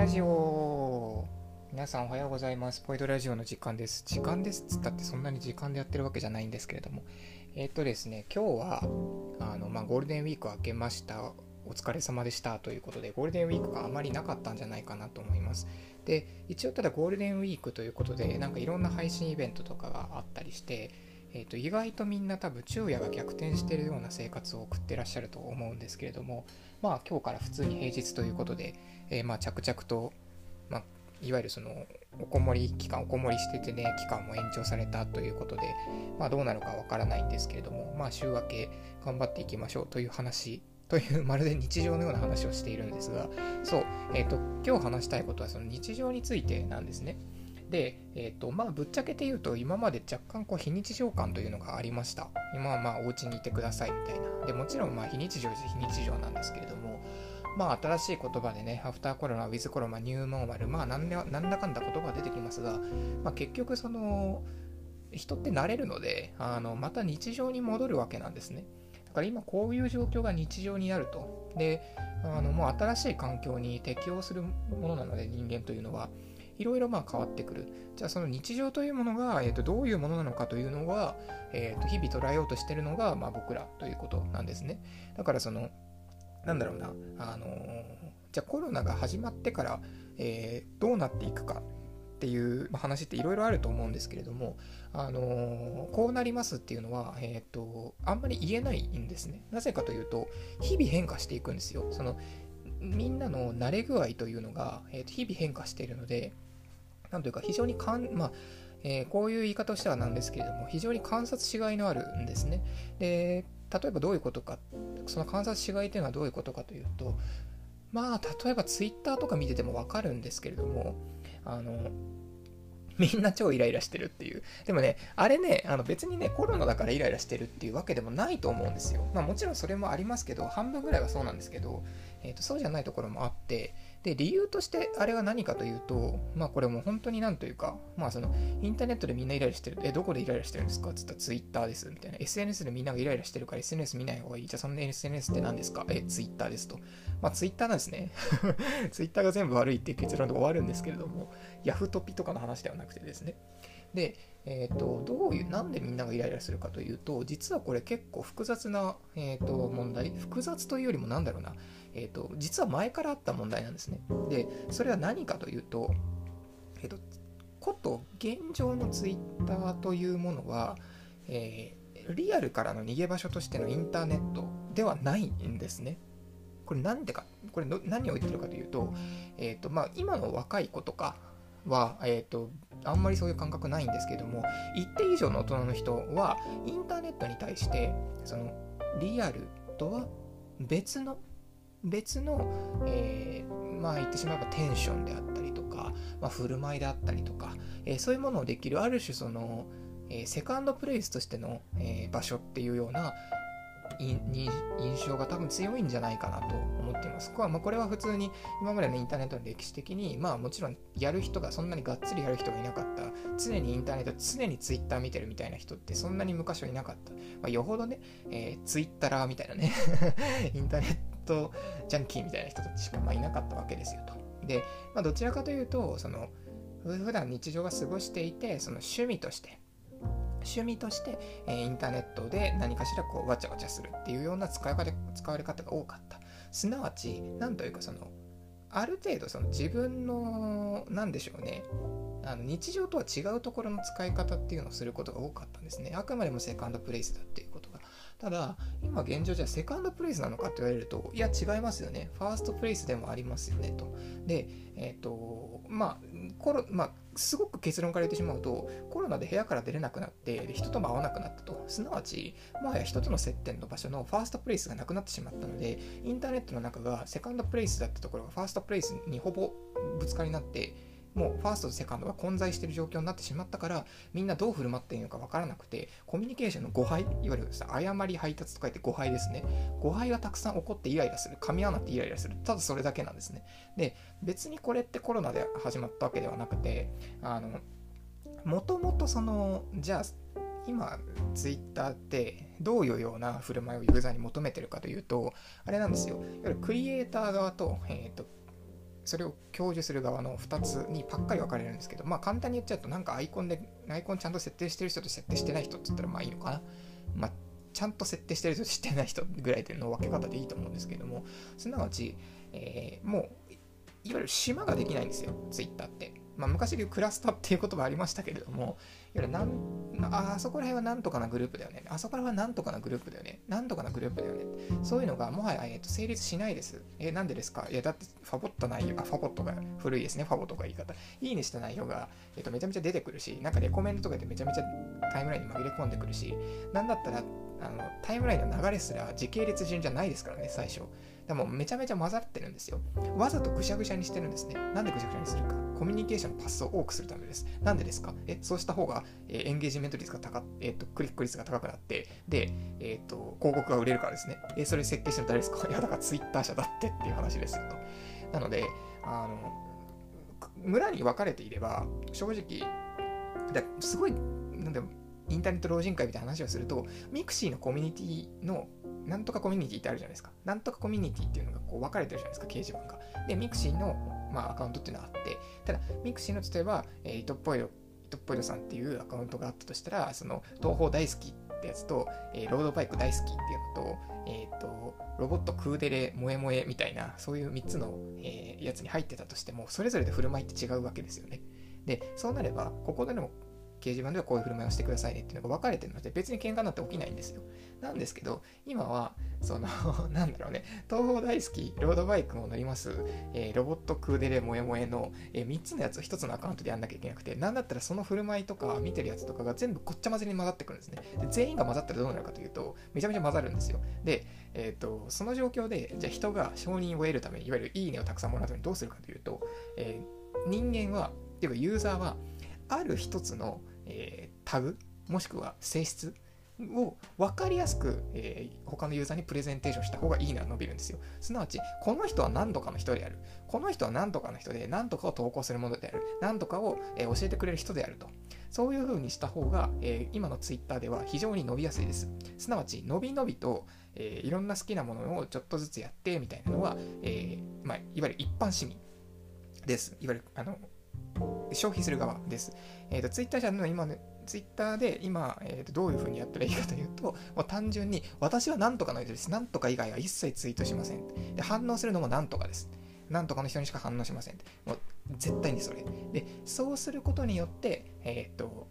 ラジオ皆さんおはようございます。ポイドラジオの時間です。時間ですっつったってそんなに時間でやってるわけじゃないんですけれども。えっ、とですね、今日は、あの、まあ、ゴールデンウィーク明けました。お疲れ様でしたということで、ゴールデンウィークがあまりなかったんじゃないかなと思います。で、一応ただゴールデンウィークということで、なんかいろんな配信イベントとかがあったりして、えー、と意外とみんな多分昼夜が逆転してるような生活を送ってらっしゃると思うんですけれどもまあ今日から普通に平日ということで、えー、ま着々と、まあ、いわゆるそのおこもり期間おこもりしててね期間も延長されたということでまあどうなるかわからないんですけれどもまあ週明け頑張っていきましょうという話という まるで日常のような話をしているんですがそうえっ、ー、と今日話したいことはその日常についてなんですね。で、え、ー、と、まあ、ぶっちゃけて言うと、今まで若干こう非日常感というのがありました。今はまあ、お家にいてくださいみたいな。で、もちろんまあ、非日常で非日常なんですけれども、まあ、新しい言葉でね、アフターコロナ、ウィズコロナ、ニューノーマル、まあ、なんだかんだ言葉が出てきますが、まあ、結局、その、人って慣れるので、あの、また日常に戻るわけなんですね。だから今こういう状況が日常になると。で、あのもう新しい環境に適応するものなので人間というのは。いろいろまあ変わってくる。じゃあその日常というものが、えー、とどういうものなのかというのは、えー、と日々捉えようとしてるのが、まあ、僕らということなんですね。だからその、なんだろうな、あの、じゃあコロナが始まってから、えー、どうなっていくかっていう話っていろいろあると思うんですけれども、あのー、こうなりますっていうのは、えっ、と、あんまり言えないんですね。なぜかというと、日々変化していくんですよ。そのみんなの慣れ具合というのが、えー、と日々変化しているので、なんというか非常にかん、まあえー、こういう言い方をしてはなんですけれども、非常に観察しがいのあるんですね。で、例えばどういうことか、その観察しがいというのはどういうことかというと、まあ、例えばツイッターとか見ててもわかるんですけれども、あの、みんな超イライラしてるっていう。でもね、あれね、あの別にね、コロナだからイライラしてるっていうわけでもないと思うんですよ。まあもちろんそれもありますけど、半分ぐらいはそうなんですけど、えーと、そうじゃないところもあって、で、理由としてあれは何かというと、まあこれも本当になんというか、まあその、インターネットでみんなイライラしてる。え、どこでイライラしてるんですか？って言ったらツイッターです。みたいな。SNS でみんながイライラしてるから SNS 見ない方がいい。じゃあその SNS って何ですか？え、ツイッターですと。まあツイッターなんですね。ツイッターが全部悪いっていう結論で終わるんですけれども、ヤフトピとかの話ではなくてですね。で、えーと、どういう、なんでみんながイライラするかというと、実はこれ結構複雑な、えーと、問題、複雑というよりもなんだろうな、えーと、実は前からあった問題なんですね。で、それは何かというと、えっ、ー、と、こと現状のツイッターというものは、えー、リアルからの逃げ場所としてのインターネットではないんですね。これなんでか、これ何を言ってるかというと、えっ、ー、と、まあ、今の若い子とか、は、えーと、あんまりそういう感覚ないんですけども一定以上の大人の人はインターネットに対してそのリアルとは別の別の、えー、まあ言ってしまえばテンションであったりとか、まあ、振る舞いであったりとか、えー、そういうものをできるある種その、えー、セカンドプレイスとしての、え場所っていうような、印象が多分強いんじゃないかなと思っています。これはまあこれは普通に今までのインターネットの歴史的に、まあもちろんやる人がそんなにがっつりやる人がいなかった、常にインターネット、常にツイッター見てるみたいな人ってそんなに昔はいなかった。まあ、よほどね、えー、ツイッターみたいなね インターネットトジャンキーみたいな人たちしかまあいなかったわけですよと。で、まあ、どちらかというと、その普段日常が過ごしていて、その趣味として、趣味として、えー、インターネットで何かしらこうわちゃわちゃするっていうような使い方使われ方が多かった。すなわち、なんというかその、ある程度その自分の、なんでしょうね、あの日常とは違うところの使い方っていうのをすることが多かったんですね。あくまでもセカンドプレイスだっていうこと。ただ、今現状じゃセカンドプレイスなのかって言われると、いや違いますよね。ファーストプレイスでもありますよねと。で、えっ、ー、と、まあ、コロ、まあ、すごく結論から言ってしまうと、コロナで部屋から出れなくなって、人とも会わなくなったと。すなわち、もはや人との接点の場所のファーストプレイスがなくなってしまったので、インターネットの中がセカンドプレイスだったところがファーストプレイスにほぼぶつかりになって、もうファーストとセカンドが混在している状況になってしまったからみんなどう振る舞っていいのか分からなくてコミュニケーションの誤配いわゆる誤り配達と書いて誤配ですね。誤配がたくさん起こってイライラする噛み合わなってイライラする。ただそれだけなんですね。で別にこれってコロナで始まったわけではなくてあのもともとそのじゃあ今ツイッターってどういうような振る舞いをユーザーに求めてるかというとあれなんですよ。いわゆるクリエイター側と,、えーとそれを享受する側の2つにパッカリ分かれるんですけど、まあ簡単に言っちゃうと、なんかアイコンで、アイコンちゃんと設定してる人と設定してない人って言ったらまあいいのかな？まあ、ちゃんと設定してる人としてない人ぐらいでの分け方でいいと思うんですけども、すなわち、えー、もう、いわゆる島ができないんですよ、ツイッターって。まあ、昔でいうクラスターっていう言葉ありましたけれども、ゆるなんあそこら辺はなんとかなグループだよね。あそこら辺はなんとかなグループだよね。なんとかなグループだよね。そういうのがもはや、えー、と成立しないです。えなんでですか？いや、だってファボった内容、あ、ファボットが古いですね。ファボとか言い方。いいねした内容が、えー、とめちゃめちゃ出てくるし、なんかレコメントとかでめちゃめちゃタイムラインに紛れ込んでくるし、なんだったらあのタイムラインの流れすら時系列順じゃないですからね、最初。でもめちゃめちゃ混ざってるんですよ。わざとぐしゃぐしゃにしてるんですね。なんでぐしゃぐしゃにするか。コミュニケーションのパスを多くするためです。なんでですか？え、そうした方が、え、エンゲージメント率が高え、ー、と、クリック率が高くなって、で、えっ、ー、と、広告が売れるからですね。え、それ設計してるの誰ですか？いや、だからツイッター社だってっていう話ですよと。なので、あの、村に分かれていれば、正直、だすごい、なんだインターネット老人会みたいな話をすると、ミクシーのコミュニティのなんとかコミュニティってあるじゃないですか。なんとかコミュニティっていうのがこう分かれてるじゃないですか、掲示板が。で、ミクシーの、まあ、アカウントっていうのがあって、ただ、ミクシーの例えば、えー、イトっぽいイトっぽいさんっていうアカウントがあったとしたら、その、東方大好きってやつと、えー、ロードバイク大好きっていうのと、えっ、ー、と、ロボットクーデレ萌え萌えみたいな、そういう3つの、えー、やつに入ってたとしても、それぞれで振る舞いって違うわけですよね。で、そうなれば、ここでの掲示板ではこういう振る舞いをしてくださいねっていうのが分かれてるので、別に喧嘩なんて起きないんですよ。なんですけど、今は、その なんだろうね、東方大好き、ロードバイクも乗ります、えー、ロボットクーデレモエモエの、えー、3つのやつを1つのアカウントでやんなきゃいけなくて、なんだったらその振る舞いとか見てるやつとかが全部ごっちゃ混ぜに混ざってくるんですね。で全員が混ざったらどうなるかというと、めちゃめちゃ混ざるんですよ。で、えっ、ー、と、その状況で、じゃあ人が承認を得るために、いわゆるいいねをたくさんもらうためにどうするかというと、え人間は、っていうかユーザーは、ある一つの、えタグもしくは性質を分かりやすく、えー、他のユーザーにプレゼンテーションした方がいいのは伸びるんですよ。すなわち、この人は何とかの人である。この人は何とかの人で、何とかを投稿するものである。何とかを、えー、教えてくれる人であると。そういう風にした方が、えー、今の Twitter では非常に伸びやすいです。すなわち、伸び伸びと、えいろんな好きなものをちょっとずつやってみたいなのは、えまあ、いわゆる一般市民です。いわゆる、あの、消費する側です。えっ、ー、と、Twitter 社の今ね、ツイッターで今、えー、とどういうふうにやったらいいかというと、もう単純に私は何とかの人です。何とか以外は一切ツイートしません。で、反応するのも何とかです。何とかの人にしか反応しません。もう絶対にそれ。で、そうすることによって、えっ、ー、と、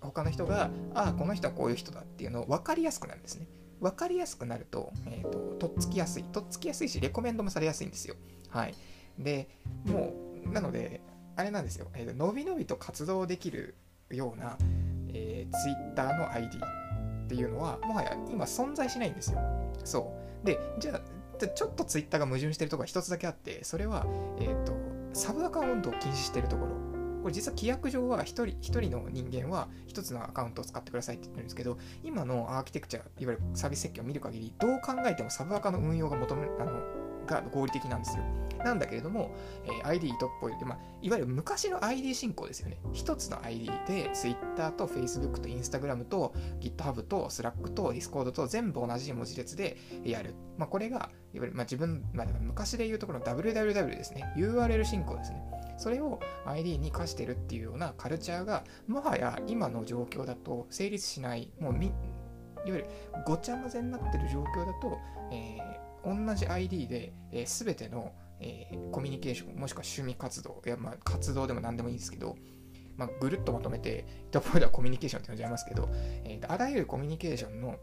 他の人が、ああ、この人はこういう人だっていうのを分かりやすくなるんですね。分かりやすくなると、えっ、ー、と、とっつきやすい。とっつきやすいし、レコメンドもされやすいんですよ。はい。で、もう、なので、あれなんですよ。えー、のびのびと活動できるような、えー、Twitter の ID っていうのは、もはや今存在しないんですよ。そう。で、じゃあ、ちょっと Twitter が矛盾してるところが一つだけあって、それは、えっ、ー、と、サブアカウントを禁止してるところ。これ実は規約上は1人 ,1 人の人間は1つのアカウントを使ってくださいって言ってるんですけど、今のアーキテクチャ、いわゆるサービス設計を見る限り、どう考えてもサブアカの運用が求め、あの、が合理的なんですよ。なんだけれども、えー、ID とっぽいで、まあ、いわゆる昔の ID 進行ですよね。一つの ID で Twitter と Facebook と Instagram と GitHub と Slack と Discord と全部同じ文字列でやる。まあ、これが、いわゆる、まあ、自分、まあ、昔で言うところの www ですね。URL 進行ですね。それを ID に課してるっていうようなカルチャーが、もはや今の状況だと成立しない、もうみ、いわゆるごちゃ混ぜになってる状況だと、えー、同じ ID で、えー、全てのえー、コミュニケーション、もしくは趣味活動、いやまあ活動でも何でもいいんですけど、まあ、ぐるっとまとめて、一方ではコミュニケーションって呼んじゃいますけど、えー、あらゆるコミュニケーションの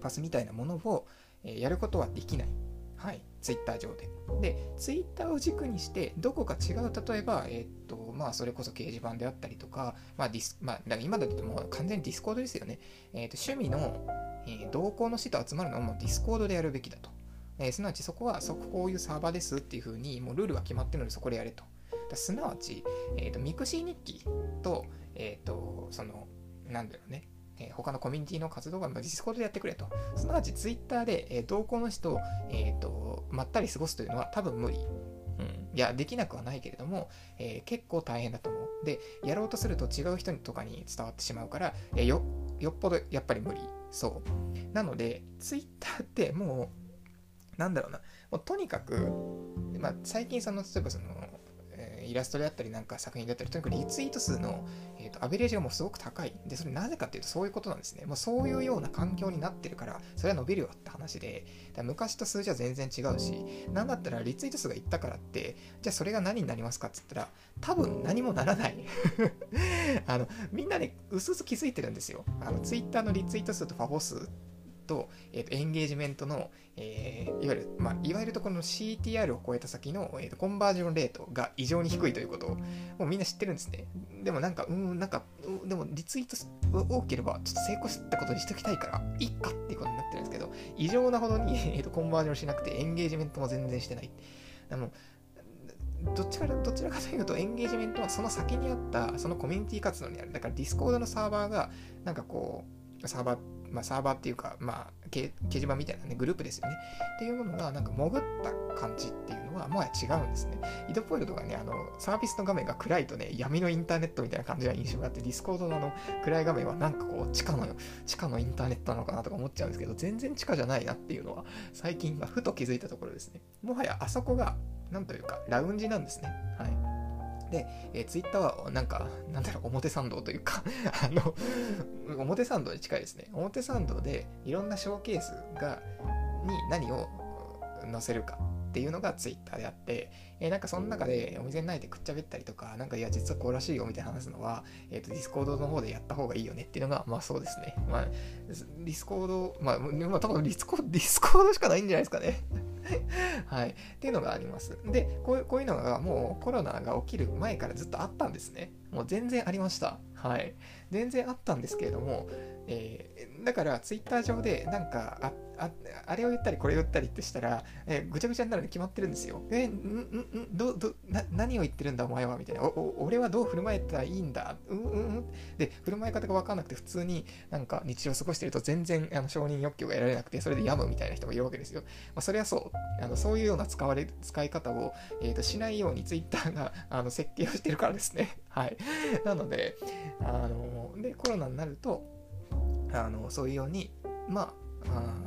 パスみたいなものを、えー、やることはできない。はい、ツイッター上で。で、ツイッターを軸にして、どこか違う、例えば、えー、っと、まあ、それこそ掲示板であったりとか、まあ、ディス、まあ、だから今だともう完全にディスコードですよね。えー、っと、趣味の、えー、同好の人と集まるのもディスコードでやるべきだと。えー、すなわちそこはそここういうサーバーですっていう風にもうルールが決まってるのでそこでやれと。すなわち、えーと、ミクシー日記と、えっ、ー、と、その、なんだろうね、え、他のコミュニティの活動はディスコードでやってくれと。すなわちツイッターで、えー、同好の人を、えっ、ー、と、まったり過ごすというのは多分無理。うん、いや、できなくはないけれども、えー、結構大変だと思う。で、やろうとすると違う人とかに伝わってしまうから、えー、よ、よっぽどやっぱり無理。そう。なので、ツイッターってもう、なんだろうな、もうとにかく、まあ、最近その、例えばそのえ、イラストであったりなんか作品だったり、とにかくリツイート数の、えーと、アベレージがもうすごく高い。で、それなぜかっていうとそういうことなんですね。もうそういうような環境になってるから、それは伸びるよって話で、昔と数字は全然違うし、なんだったらリツイート数がいったからって、じゃあそれが何になりますかって言ったら、多分何もならない あの、みんなね、うすうす気づいてるんですよ。あの、ツイッターのリツイート数とファボ数と,、えーと、エンゲージメントの、えー、いわゆる、まあ、いわゆるとこの CTR を超えた先の、えーと、コンバージョンレートが異常に低いということをもうみんな知ってるんですね。でもなんか、うん、なんか、でもリツイート多ければちょっと成功したことにしておきたいから、いいかっていうことになってるんですけど、異常なほどに、えーと、コンバージョンしなくて、エンゲージメントも全然してない。あのどちらどちらかというと、エンゲージメントはその先にあった、そのコミュニティ活動にある。だから、ディスコードのサーバーが、なんかこう、サーバーまあ、サーバーっていうか、まあ、掲示板みたいなね、グループですよね。っていうものが、なんか潜った感じっていうのは、もはや違うんですね。イドポイルトがね、あの、サービスの画面が暗いとね、闇のインターネットみたいな感じな印象があって、ディスコードのあの、暗い画面はなんかこう、地下の、地下のインターネットなのかなとか思っちゃうんですけど、全然地下じゃないなっていうのは、最近はふと気づいたところですね。もはやあそこが、なんというか、ラウンジなんですね。はい。で、えー、ツイッターはなんか、なんだろう、表参道というか あの、表参道に近いですね。表参道でいろんなショーケースが、に何を載せるかっていうのがツイッターであって、えー、なんかその中でお店にないでくっちゃべったりとか、なんかいや実はこうらしいよみたいな話すのは、えっ、ー、とディスコードの方でやった方がいいよねっていうのが、まあそうですね。まあ、ディスコード、まあ、まあ多分ディスコディスコードしかないんじゃないですかね はい。っていうのがあります。で、こうこういうのがもうコロナが起きる前からずっとあったんですね。もう全然ありました。はい。全然あったんですけれども、えー、だからツイッター上でなんかあああれを言ったりこれを言ったりってしたら、えー、ぐちゃぐちゃになるに決まってるんですよ。えんんんどどな何を言ってるんだお前はみたいなおお。俺はどう振る舞えたらいいんだ？うんうんうん。で、振る舞い方が分かんなくて普通になんか日常過ごしてると全然あの承認欲求が得られなくてそれで病むみたいな人がいるわけですよ。まあ、それはそう。あのそういうような使われ使い方を、えーと、しないようにツイッターがあの設計をしてるからですね。はい。なので、あのでコロナになるとあのそういうようにまあ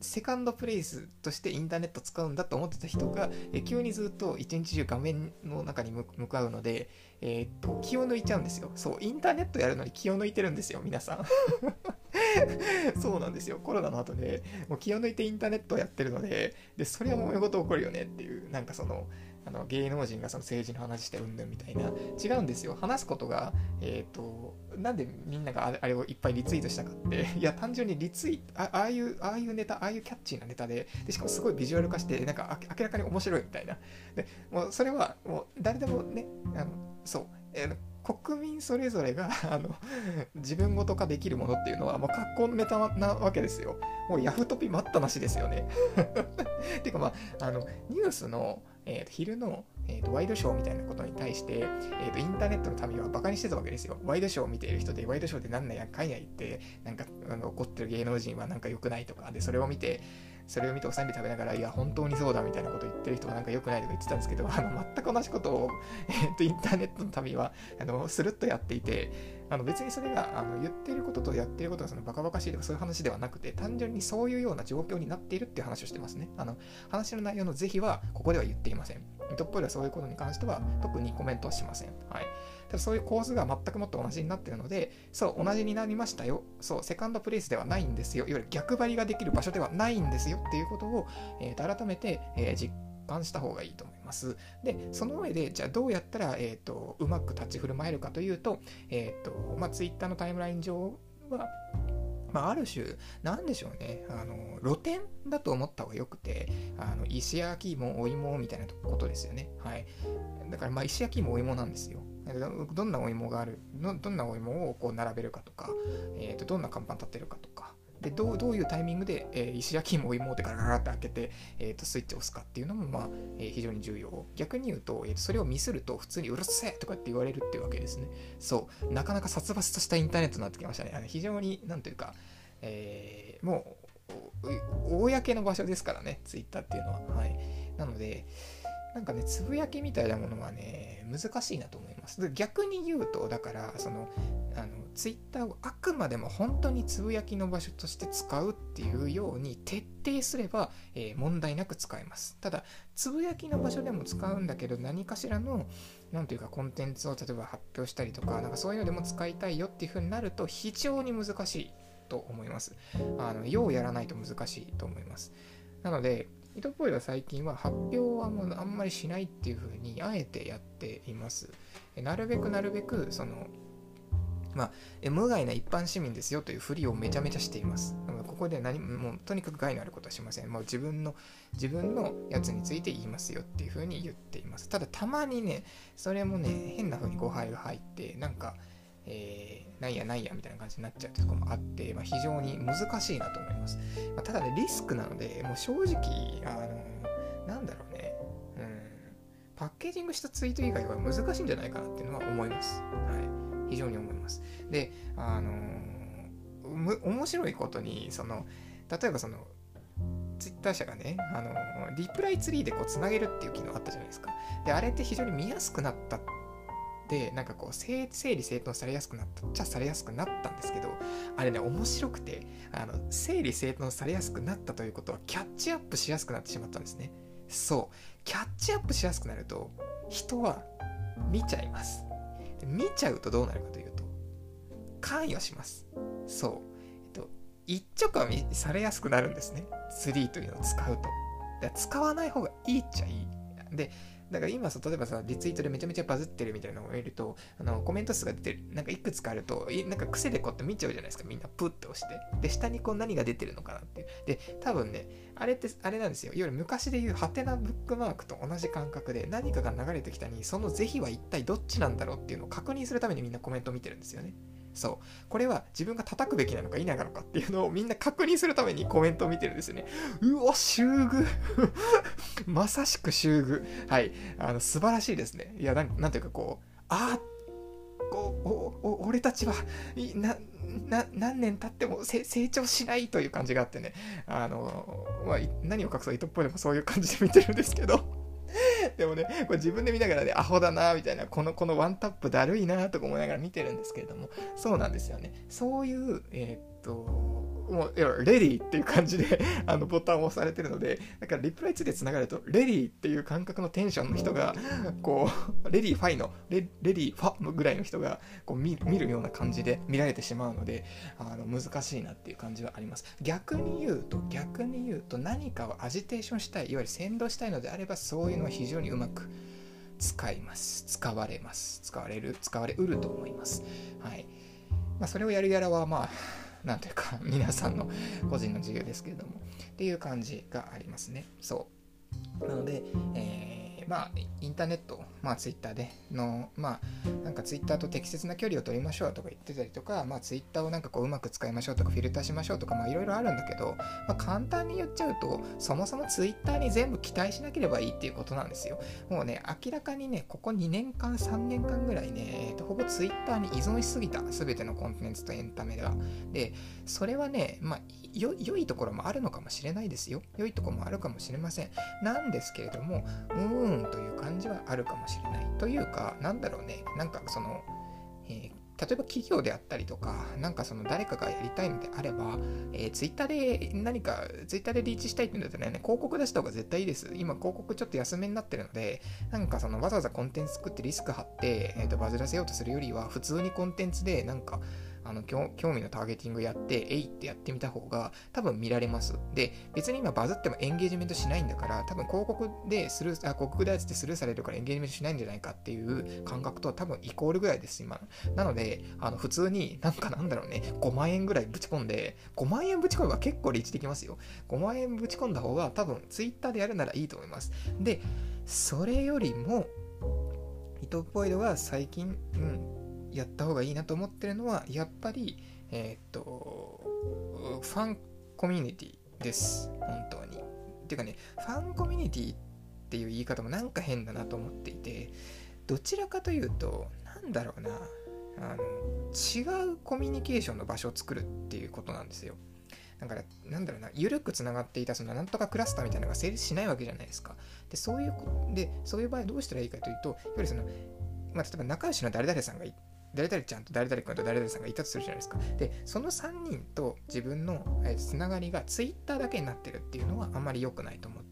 セカンドプレイスとしてインターネット使うんだと思ってた人が、え急にずっと一日中画面の中に向かうので、えー、っと、気を抜いちゃうんですよ。そう、インターネットやるのに気を抜いてるんですよ、皆さん。そうなんですよ。コロナの後で、もう気を抜いてインターネットをやってるので、で、それはもめ事起こるよねっていう、なんかその、あの芸能人がその政治の話してうんぬんみたいな違うんですよ話すことがえっ、ー、となんでみんながあれをいっぱいリツイートしたかって いや単純にリツイートあああいうああいうネタああいうキャッチーなネタででしかもすごいビジュアル化してなんか明らかに面白いみたいなでもうそれはもう誰でもねあのそう、えー国民それぞれが あの自分ごと化できるものっていうのはもう格好のネタなわけですよ。もうヤフトピ待ったなしですよね。ていうかまあ、あのニュースのえー、と昼の、えー、とワイドショーみたいなことに対して、えー、とインターネットの民はバカにしてたわけですよ。ワイドショーを見ている人で、ワイドショーで何なんやかんや言って、なんかあの怒ってる芸能人はなんか良くないとか、で、それを見て、それを見ておさんび食べながら、いや、本当にそうだみたいなこと言ってる人はなんか良くないとか言ってたんですけど、あの全く同じことを、えー、とインターネットの民はあのスルッとやっていて、あの別にそれがあの言っていることとやっていることがそのバカバカしいとかそういう話ではなくて、単純にそういうような状況になっているっていう話をしてますね。あの話の内容の是非はここでは言っていません。トップではそういうことに関しては特にコメントはしません。はい。ただそういう構図が全くもっと同じになっているので、そう、同じになりましたよ。そう、セカンドプレイスではないんですよ。いわゆる逆張りができる場所ではないんですよっていうことを、えー、と改めて、えー、実感した方がいいと思います。で、その上で、じゃあどうやったら、え、ー、と、うまく立ち振る舞えるかというと、えっ、ー、と、まあ、Twitter のタイムライン上は、まあ、ある種、なんでしょうね、あの、露店だと思った方がよくて、あの、石焼き芋、お芋みたいなことですよね。はい。だから、まあ、石焼き芋、お芋なんですよ。どんなお芋がある、どんなお芋をこう並べるかとか、えー、とどんな看板立ってるかとか、でどうどういうタイミングで、えー、石焼き芋を芋でガラガラって開けて、えーと、スイッチを押すかっていうのも、まあえー、非常に重要。逆に言うと,、えーと、それをミスると普通にうるせえとかって言われるっていうわけですね。そう。なかなか殺伐としたインターネットになってきましたね。あの非常になんというか、えー、もう公の場所ですからねツイッターっていうのははいなのでなんかね、つぶやきみたいなものはね、難しいなと思います。逆に言うと、だから、その、あのツイッターをあくまでも本当につぶやきの場所として使うっていうように徹底すれば、えー、問題なく使えます。ただつぶやきの場所でも使うんだけど何かしらの何というかコンテンツを例えば発表したりとかなんかそういうのでも使いたいよっていう風になると非常に難しいと思います。あのようやらないと難しいと思います。なのでイトポイは最近は発表はもうあんまりしないっていう風にあえてやっていますなるべくなるべくそのまあ、無害な一般市民ですよというふりをめちゃめちゃしています。ここで何もうとにかく害のあることはしません。もう自分の自分のやつについて言いますよっていうふうに言っています。ただたまにね、それもね、変なふうに誤配が入って、なんか、えー、なんやなんやみたいな感じになっちゃうところもあって、まあ、非常に難しいなと思います。まあ、ただね、リスクなので、もう正直、あの、なんだろうね、うん、パッケージングしたツイート以外は難しいんじゃないかなっていうのは思います。はい。非常に思います。で、あの、面白いことに、その、例えばその、ツイッター社がね、あの、リプライツリーでこう、つなげるっていう機能あったじゃないですか。で、あれって非常に見やすくなったっで、なんかこう整理整頓されやすくなったっちゃされやすくなったんですけどあれね面白くてあの整理整頓されやすくなったということはキャッチアップしやすくなってしまったんですねそうキャッチアップしやすくなると人は見ちゃいます見ちゃうとどうなるかというと、関与します。そう。えっと、一直は見されやすくなるんですね。ツリーというのを使うと。使わない方がいいっちゃいい。で、だから今さ、例えばさ、リツイートでめちゃめちゃバズってるみたいなのを見ると、あの、コメント数が出てる、なんかいくつかあると、なんか癖でこうやって見ちゃうじゃないですか、みんなプッと押して。で、下にこう何が出てるのかなっていう。で、多分ね、あれって、あれなんですよ。いわゆる昔で言うハテナブックマークと同じ感覚で、何かが流れてきたに、その是非は一体どっちなんだろうっていうのを確認するためにみんなコメントを見てるんですよね。そう。これは自分が叩くべきなのか否かのかっていうのをみんな確認するためにコメントを見てるんですよね。うわ、祝遇 まさしく祝遇。はい。あの、素晴らしいですね。いや、なんなんていうかこう、ああ、こう、お、俺たちは、な、な、何年経っても成長しないという感じがあってね。あの、まあ、何を隠そう、糸っぽいでもそういう感じで見てるんですけど。でもね、これ自分で見ながらね、アホだな、みたいな、この、このワンタップだるいな、とか思いながら見てるんですけれども、そうなんですよね。そういう、え、と、もう、 ready っていう感じで あの、ボタンを押されてるので、だから、リプライ2で繋がると、 ready っていう感覚のテンションの人が、こう、 ready fight の、 ready fight ぐらいの人が、こう見、見るような感じで見られてしまうので、あの、難しいなっていう感じはあります。逆に言うと、逆に言うと、何かをアジテーションしたい、いわゆる扇動したいのであれば、そういうのは非常にうまく使います。使われます。使われる、使われうると思います。はい。まあ、それをやるやらは、まあ、なんというか 皆さんの個人の自由ですけれども。っていう感じがありますね。そう。なので、えーまあ、インターネット、まあ、ツイッターでの、まあ、なんかツイッターと適切な距離を取りましょうとか言ってたりとか、まあ、ツイッターをなんかこううまく使いましょうとか、フィルターしましょうとか、まあ、いろいろあるんだけど、まあ、簡単に言っちゃうと、そもそもツイッターに全部期待しなければいいっていうことなんですよ。もうね、明らかにね、ここ2年間、3年間ぐらいね、えー、とほぼツイッターに依存しすぎた、すべてのコンテンツとエンタメが。で、それはね、まあ、良いところもあるのかもしれないですよ。良いところもあるかもしれません。なんですけれども、うーんという感じはあるかもしれない。というか、なんだろうね、なんかその、えー、例えば企業であったりとか、なんかその誰かがやりたいのであれば、えー、ツイッターで何か、ツイッターでリーチしたいって言うんだったらね、広告出した方が絶対いいです。今広告ちょっと安めになってるので、なんかそのわざわざコンテンツ作ってリスク張って、えー、とバズらせようとするよりは、普通にコンテンツでなんか、あの興味のターゲティングやって、えいってやってみた方が多分見られます。で、別に今バズってもエンゲージメントしないんだから、多分広告でスルー、あ、広告でやってスルーされるからエンゲージメントしないんじゃないかっていう感覚と多分イコールぐらいです、今。なので、あの普通になんかなんだろうね、5万円ぐらいぶち込んで、5万円ぶち込めば結構リーチできますよ。5万円ぶち込んだ方が多分 Twitter でやるならいいと思います。で、それよりも、伊藤ポイドが最近、うん、やった方がいいなと思ってるのは、やっぱり、えー、っと、ファンコミュニティです。本当に。っていうかね、ファンコミュニティっていう言い方もなんか変だなと思っていて、どちらかというと、なんだろうな、あの、違うコミュニケーションの場所を作るっていうことなんですよ。だから、なんだろうな、緩くつながっていた、そのなんとかクラスターみたいなのが成立しないわけじゃないですか。で、そういう、で、そういう場合どうしたらいいかというと、やはりその、まあ、例えば仲良しの誰々さんが誰々ちゃんと誰々君と誰々さんがいたとするじゃないですか。で、その3人と自分の、えー、つながりが Twitter だけになってるっていうのはあんまり良くないと思って、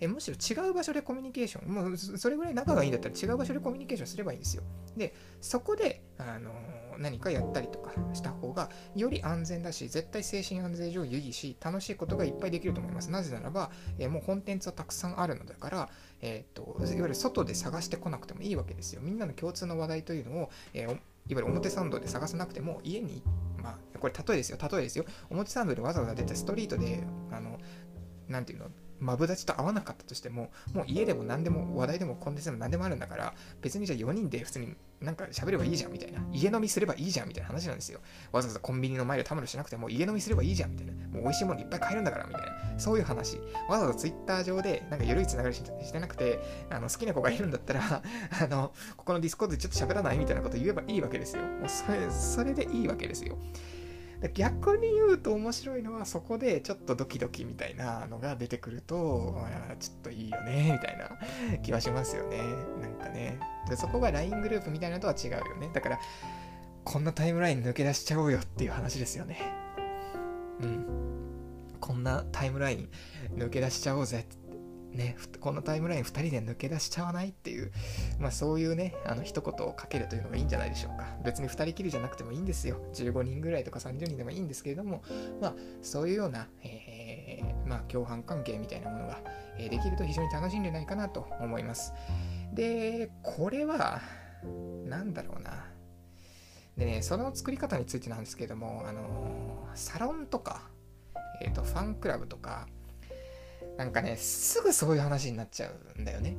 え、むしろ違う場所でコミュニケーション、もうそれぐらい仲がいいんだったら違う場所でコミュニケーションすればいいんですよ。で、そこで、あの、何かやったりとかした方がより安全だし、絶対精神安全上有意義し、楽しいことがいっぱいできると思います。なぜならば、えー、もうコンテンツはたくさんあるのだから、えーと、いわゆる外で探してこなくてもいいわけですよ。みんなの共通の話題というのを、えー、いわゆる表参道で探さなくても家に、まあ、これ例えですよ、例えですよ。表参道でわざわざ出てストリートで、あの、なんていうの、マブダチと会わなかったとしても、もう家でも何でも話題でもコンテンツでも何でもあるんだから、別にじゃあ4人で普通になんか喋ればいいじゃんみたいな。家飲みすればいいじゃんみたいな話なんですよ。わざわざコンビニの前でたむろしなくても家飲みすればいいじゃんみたいな。もう美味しいものいっぱい買えるんだからみたいな。そういう話。わざわざツイッター上でなんか緩いつながりしてなくて、あの好きな子がいるんだったら、あの、ここのディスコードでちょっと喋らないみたいなこと言えばいいわけですよ。もうそれ、それでいいわけですよ。逆に言うと面白いのはそこでちょっとドキドキみたいなのが出てくると、ちょっといいよね、みたいな気はしますよね。なんかね。でそこが LINE グループみたいなのとは違うよね。だから、こんなタイムライン抜け出しちゃおうよっていう話ですよね。うん。こんなタイムライン抜け出しちゃおうぜね、このタイムライン2人で抜け出しちゃわないっていう、まあそういうね、あの一言をかけるというのがいいんじゃないでしょうか。別に2人きりじゃなくてもいいんですよ。15人ぐらいとか30人でもいいんですけれども、まあそういうような、えー、まあ共犯関係みたいなものが、えできると非常に楽しいんじゃないかなと思います。で、これは、なんだろうな。でね、その作り方についてなんですけれども、あの、サロンとか、えっ、ー、と、ファンクラブとか、なんかね、すぐそういう話になっちゃうんだよね。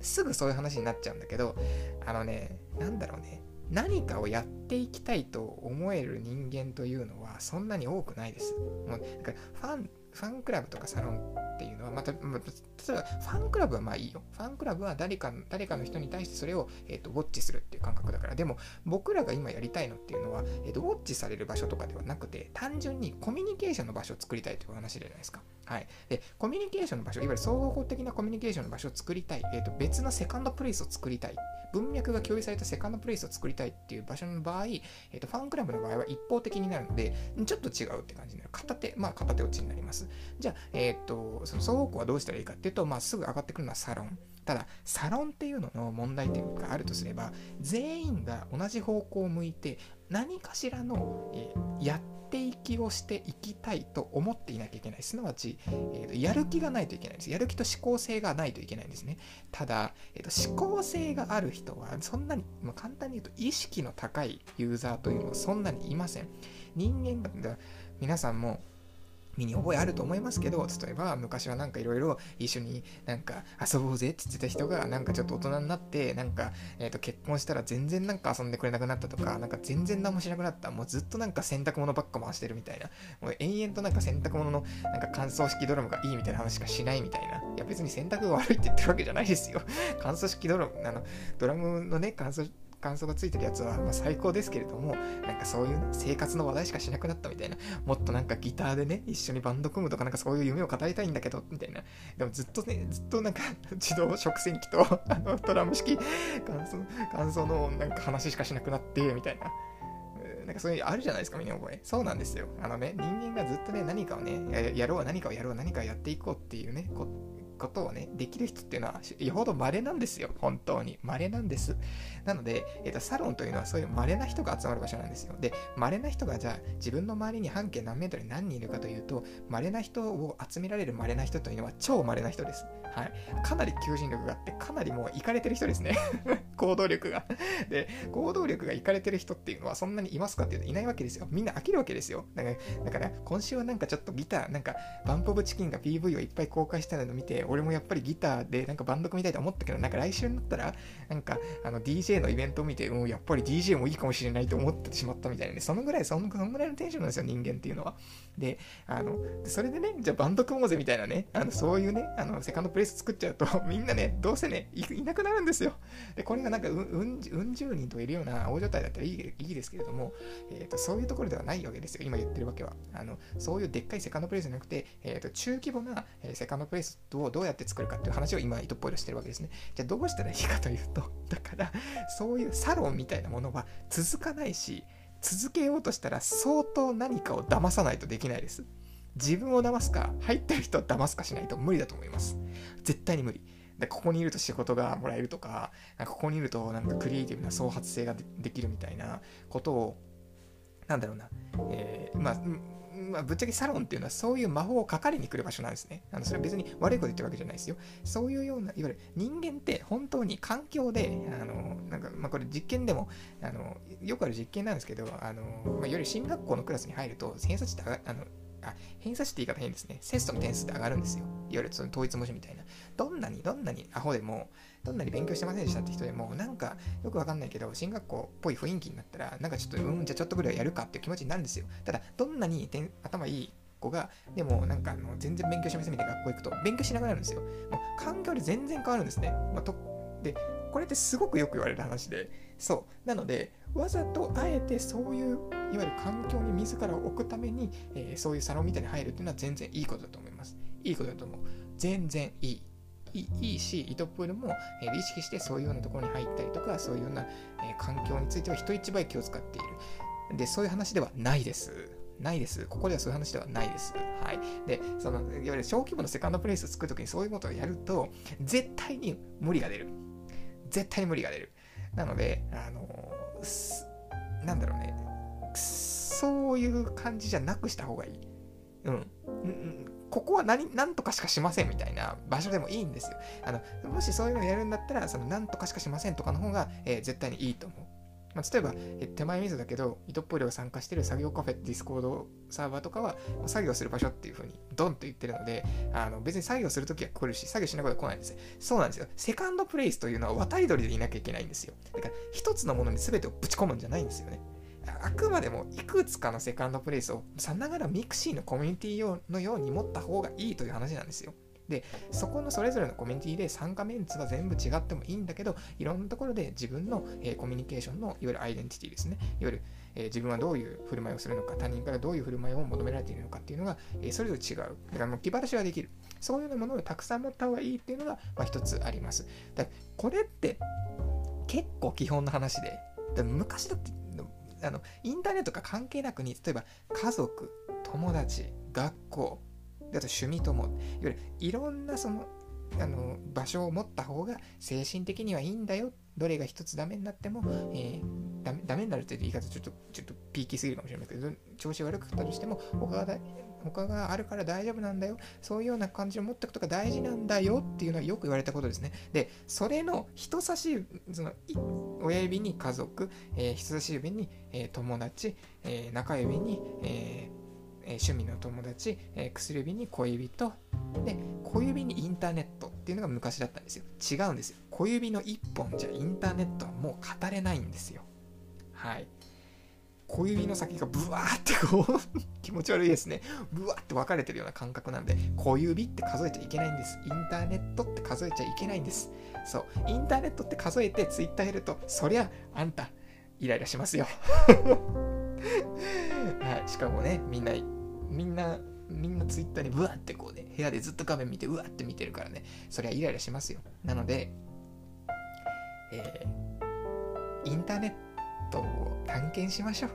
すぐそういう話になっちゃうんだけど、あのね、なんだろうね。何かをやっていきたいと思える人間というのはそんなに多くないです。もうなんかファンファンクラブとかサロンっていうのは、また、まあ、例えばファンクラブはまあいいよ。ファンクラブは誰か誰かの人に対してそれを、えーと、ウォッチするっていう感覚だから。でも、僕らが今やりたいのっていうのは、えーと、ウォッチされる場所とかではなくて、単純にコミュニケーションの場所を作りたいという話じゃないですか。はい。で、コミュニケーションの場所、いわゆる総合的なコミュニケーションの場所を作りたい。えーと、別のセカンドプレイスを作りたい。文脈が共有されたセカンドプレイスを作りたいっていう場所の場合、えーと、ファンクラブの場合は一方的になるので、ちょっと違うって感じになる。片手、まあ片手落ちになります。じゃあ、えっ、と、その双方向はどうしたらいいかっていうと、まあすぐ上がってくるのはサロン。ただ、サロンっていうのの問題点があるとすれば、全員が同じ方向を向いて、何かしらの、えー、やっていきをしていきたいと思っていなきゃいけない。すなわち、えー、やる気がないといけないです。やる気と思考性がないといけないんですね。ただ、えーと、思考性がある人は、そんなに、まあ、簡単に言うと、意識の高いユーザーというのはそんなにいません。人間が、皆さんも、身に覚えあると思いますけど、例えば昔はなんかいろいろ一緒になんか遊ぼうぜって言ってた人がなんかちょっと大人になって、なんか、えー、と結婚したら全然なんか遊んでくれなくなったとか、なんか全然何もしなくなった。もうずっとなんか洗濯物ばっか回してるみたいな。もう延々となんか洗濯物のなんか乾燥式ドラムがいいみたいな話しかしないみたいな。いや別に洗濯が悪いって言ってるわけじゃないですよ。乾燥式ドラム、あの、ドラムのね、乾燥感想がついてるやつは、まあ、最高ですけれども、なんかそういう、生活の話題しかしなくなったみたいな、もっとなんかギターでね、一緒にバンド組むとかなんかそういう夢を語りたいんだけど、みたいな。でもずっとね、ずっとなんか自動食洗機とあのドラム式感想、感想のなんか話しかしなくなって、みたいな。なんかそういうあるじゃないですか、みんな覚え。そうなんですよ。あのね、人間がずっとね、何かをね、ややろう、何かをやろう、何かをやっていこうっていうね、こことをね、できる人っていうのは、よほど稀なんですよ。本当に。稀なんです。なので、えっ、ー、と、サロンというのはそういう稀な人が集まる場所なんですよ。で、稀な人がじゃあ、自分の周りに半径何メートルに何人いるかというと、稀な人を集められる稀な人というのは超稀な人です。はい。かなり求人力があって、かなりもういかれてる人ですね。行動力が。で、行動力がいかれてる人っていうのはそんなにいますかっていうといないわけですよ。みんな飽きるわけですよ。だから、だから今週はなんかちょっとギター、なんか、バンプオブチキンが PV をいっぱい公開したのを見て、俺もやっぱりギターでなんかバンド組みたいと思ったけど、なんか来週になったら、なんかあの DJ のイベントを見て、うん、やっぱり DJ もいいかもしれないと思ってしまったみたいなね、そのぐらい、そのぐらいのテンションなんですよ、人間っていうのは。で、あの、それでね、じゃあバンド組もうぜみたいなね、あのそういうね、あのセカンドプレイス作っちゃうと、みんなね、どうせねい、いなくなるんですよ。で、これがなんかうんうんうん十人といるような大所帯だったらいいいいですけれども、えーと、そういうところではないわけですよ、今言ってるわけは。あのそういうでっかいセカンドプレイスじゃなくて、えーと、中規模な、えセカンドプレイスをどうやって作るかっていう話を今、糸っぽいとしてるわけですね。じゃあどうしたらいいかというと、だから、そういうサロンみたいなものは続かないし、続けようとしたら相当何かを騙さないとできないです。自分を騙すか、入ってる人を騙すかしないと無理だと思います。絶対に無理。で、ここにいると仕事がもらえるとか、ここにいるとなんかクリエイティブな創発性ができるみたいなことを、なんだろうな、えー、まあ、まあ、ぶっちゃけサロンっていうのはそういう魔法をかかりに来る場所なんですね。あのそれは別に悪いこと言ってるわけじゃないですよ。そういうような、いわゆる人間って本当に環境で、あのなんかまあ、これ実験でもあの、よくある実験なんですけど、あのまあ、いわゆる進学校のクラスに入ると偏差値ってあのあ、偏差値って言い方変ですね。テストの点数って上がるんですよ。いわゆるその統一文字みたいな。どんなに、どんなにアホでも、どんなに勉強してませんでしたって人でも、なんかよくわかんないけど、進学校っぽい雰囲気になったら、なんかちょっと、うん、じゃあちょっとぐらいやるかっていう気持ちになるんですよ。ただ、どんなに頭いい子が、でもなんかあの全然勉強してませんみたいな学校行くと、勉強しなくなるんですよ。もう環境で全然変わるんですね。まあ、とで、これってすごくよく言われる話で、そう。なので、わざとあえてそういう、いわゆる環境に自らを置くために、えー、そういうサロンみたいに入るっていうのは全然いいことだと思います。いいことだと思う。全然いい。いいし、イトプールも、えー、意識してそういうようなところに入ったりとか、そういうような、えー、環境については人一倍気を使っている。で、そういう話ではないです。ないです。ここではそういう話ではないです。はい。で、その、いわゆる小規模のセカンドプレイスを作るときにそういうことをやると、絶対に無理が出る。絶対に無理が出る。なので、あのー、なんだろうね、そういう感じじゃなくした方がいい。うん。ここは何何とかしかしませんみたいな場所でもいいんですよ。あのもしそういうのをやるんだったら、その何とかしかしませんとかの方が、えー、絶対にいいと思う。まあ、例えば、え手前水だけど、イトッポイが参加してる作業カフェディスコードサーバーとかは、作業する場所っていう風にドンと言ってるので、あの別に作業するときは来るし、作業しないことは来ないんですよ。そうなんですよ。セカンドプレイスというのは渡り鳥でいなきゃいけないんですよ。だから、一つのものに全てをぶち込むんじゃないんですよね。あくまでもいくつかのセカンドプレイスをさながらミクシーのコミュニティのように持った方がいいという話なんですよ。で、そこのそれぞれのコミュニティで参加メンツは全部違ってもいいんだけど、いろんなところで自分の、えー、コミュニケーションのいわゆるアイデンティティですね。いわゆる、えー、自分はどういう振る舞いをするのか、他人からどういう振る舞いを求められているのかっていうのが、えー、それぞれ違う。だからもう気晴らしができる。そういうようなものをたくさん持った方がいいっていうのが、まあ、一つあります。だこれって結構基本の話で、昔だってあのインターネットが関係なくに例えば家族友達学校あと趣味ともいわゆるいろんなそのあの場所を持った方が精神的にはいいんだよ。どれが一つダメになっても、えー、ダメダメになるという言い方ちょっとちょっとピーキーすぎるかもしれないけど調子悪かったとしても他が他があるから大丈夫なんだよ。そういうような感じを持っておくことが大事なんだよっていうのはよく言われたことですね。でそれの人差し指その親指に家族、えー、人差し指に、えー、友達、えー、中指に、えー趣味の友達、え薬指に小指とで小指にインターネットっていうのが昔だったんですよ。違うんですよ。小指の1本じゃインターネットはもう語れないんですよ。はい。小指の先がブワーってこう 気持ち悪いですね。ブワーって分かれてるような感覚なんで、小指って数えちゃいけないんです。インターネットって数えちゃいけないんです。そう。インターネットって数えてツイッターやると、そりゃ、あんた、イライラしますよ。はい。しかもね、みんな、みんな、みんなツイッターにブワってこうね、部屋でずっと画面見て、うわって見てるからね、そりゃイライラしますよ。なので、えー、インターネットを探検しましょう。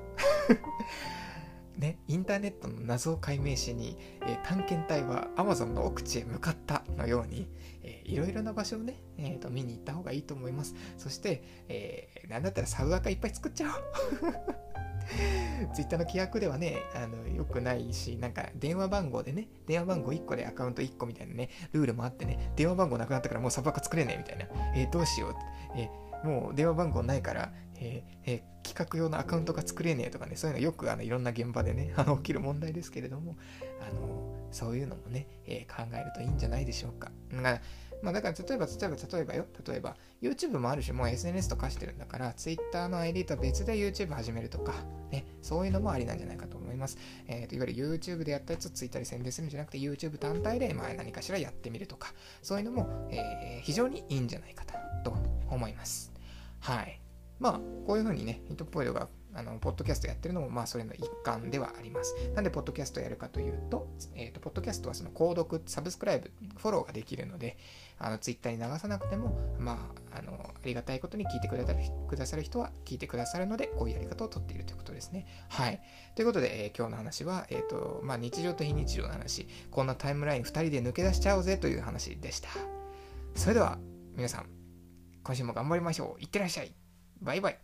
ね、インターネットの謎を解明しに、えー、探検隊は Amazon の奥地へ向かったのように、いろいろな場所をね、えーと、見に行った方がいいと思います。そして、えー、なんだったらサブアカいっぱい作っちゃおう ツイッターの規約ではね、あの、良くないし、なんか電話番号でね、電話番号1個でアカウント1個みたいなね、ルールもあってね、電話番号なくなったからもうサブアカ作れねえみたいな。えー、どうしよう。えー、もう電話番号ないから、えー、えー、企画用のアカウントが作れねえとかね、そういうのよくあのいろんな現場でね、あの起きる問題ですけれども、あのそういうのもね、え考えるといいんじゃないでしょうか。だからまあ、だから例えば、例えば、例えばよ、例えば、YouTube もあるし、もう SNS と化してるんだから、Twitter の ID と別で YouTube 始めるとか、ね、そういうのもありなんじゃないかと思います。えーと、いわゆる YouTube でやったやつを Twitter で宣伝するんじゃなくて、YouTube 単体でまあ何かしらやってみるとか、そういうのも、えー、非常にいいんじゃないかと思います。はい。まあ、こういうふうにね、ヒットポイドがあの、ポッドキャストやってるのも、まあ、それの一環ではあります。なんで、ポッドキャストやるかというと、えっ、ー、と、ポッドキャストはその購読、サブスクライブ、フォローができるので、あの、ツイッターに流さなくても、まあ、あの、ありがたいことに聞いてくれたくださる人は聞いてくださるので、こういうやり方をとっているということですね。はい。ということで、えー、今日の話は、えっ、ー、と、まあ、日常と非日常の話、こんなタイムライン2人で抜け出しちゃおうぜという話でした。それでは、皆さん、今週も頑張りましょう。いってらっしゃい。バイバイ。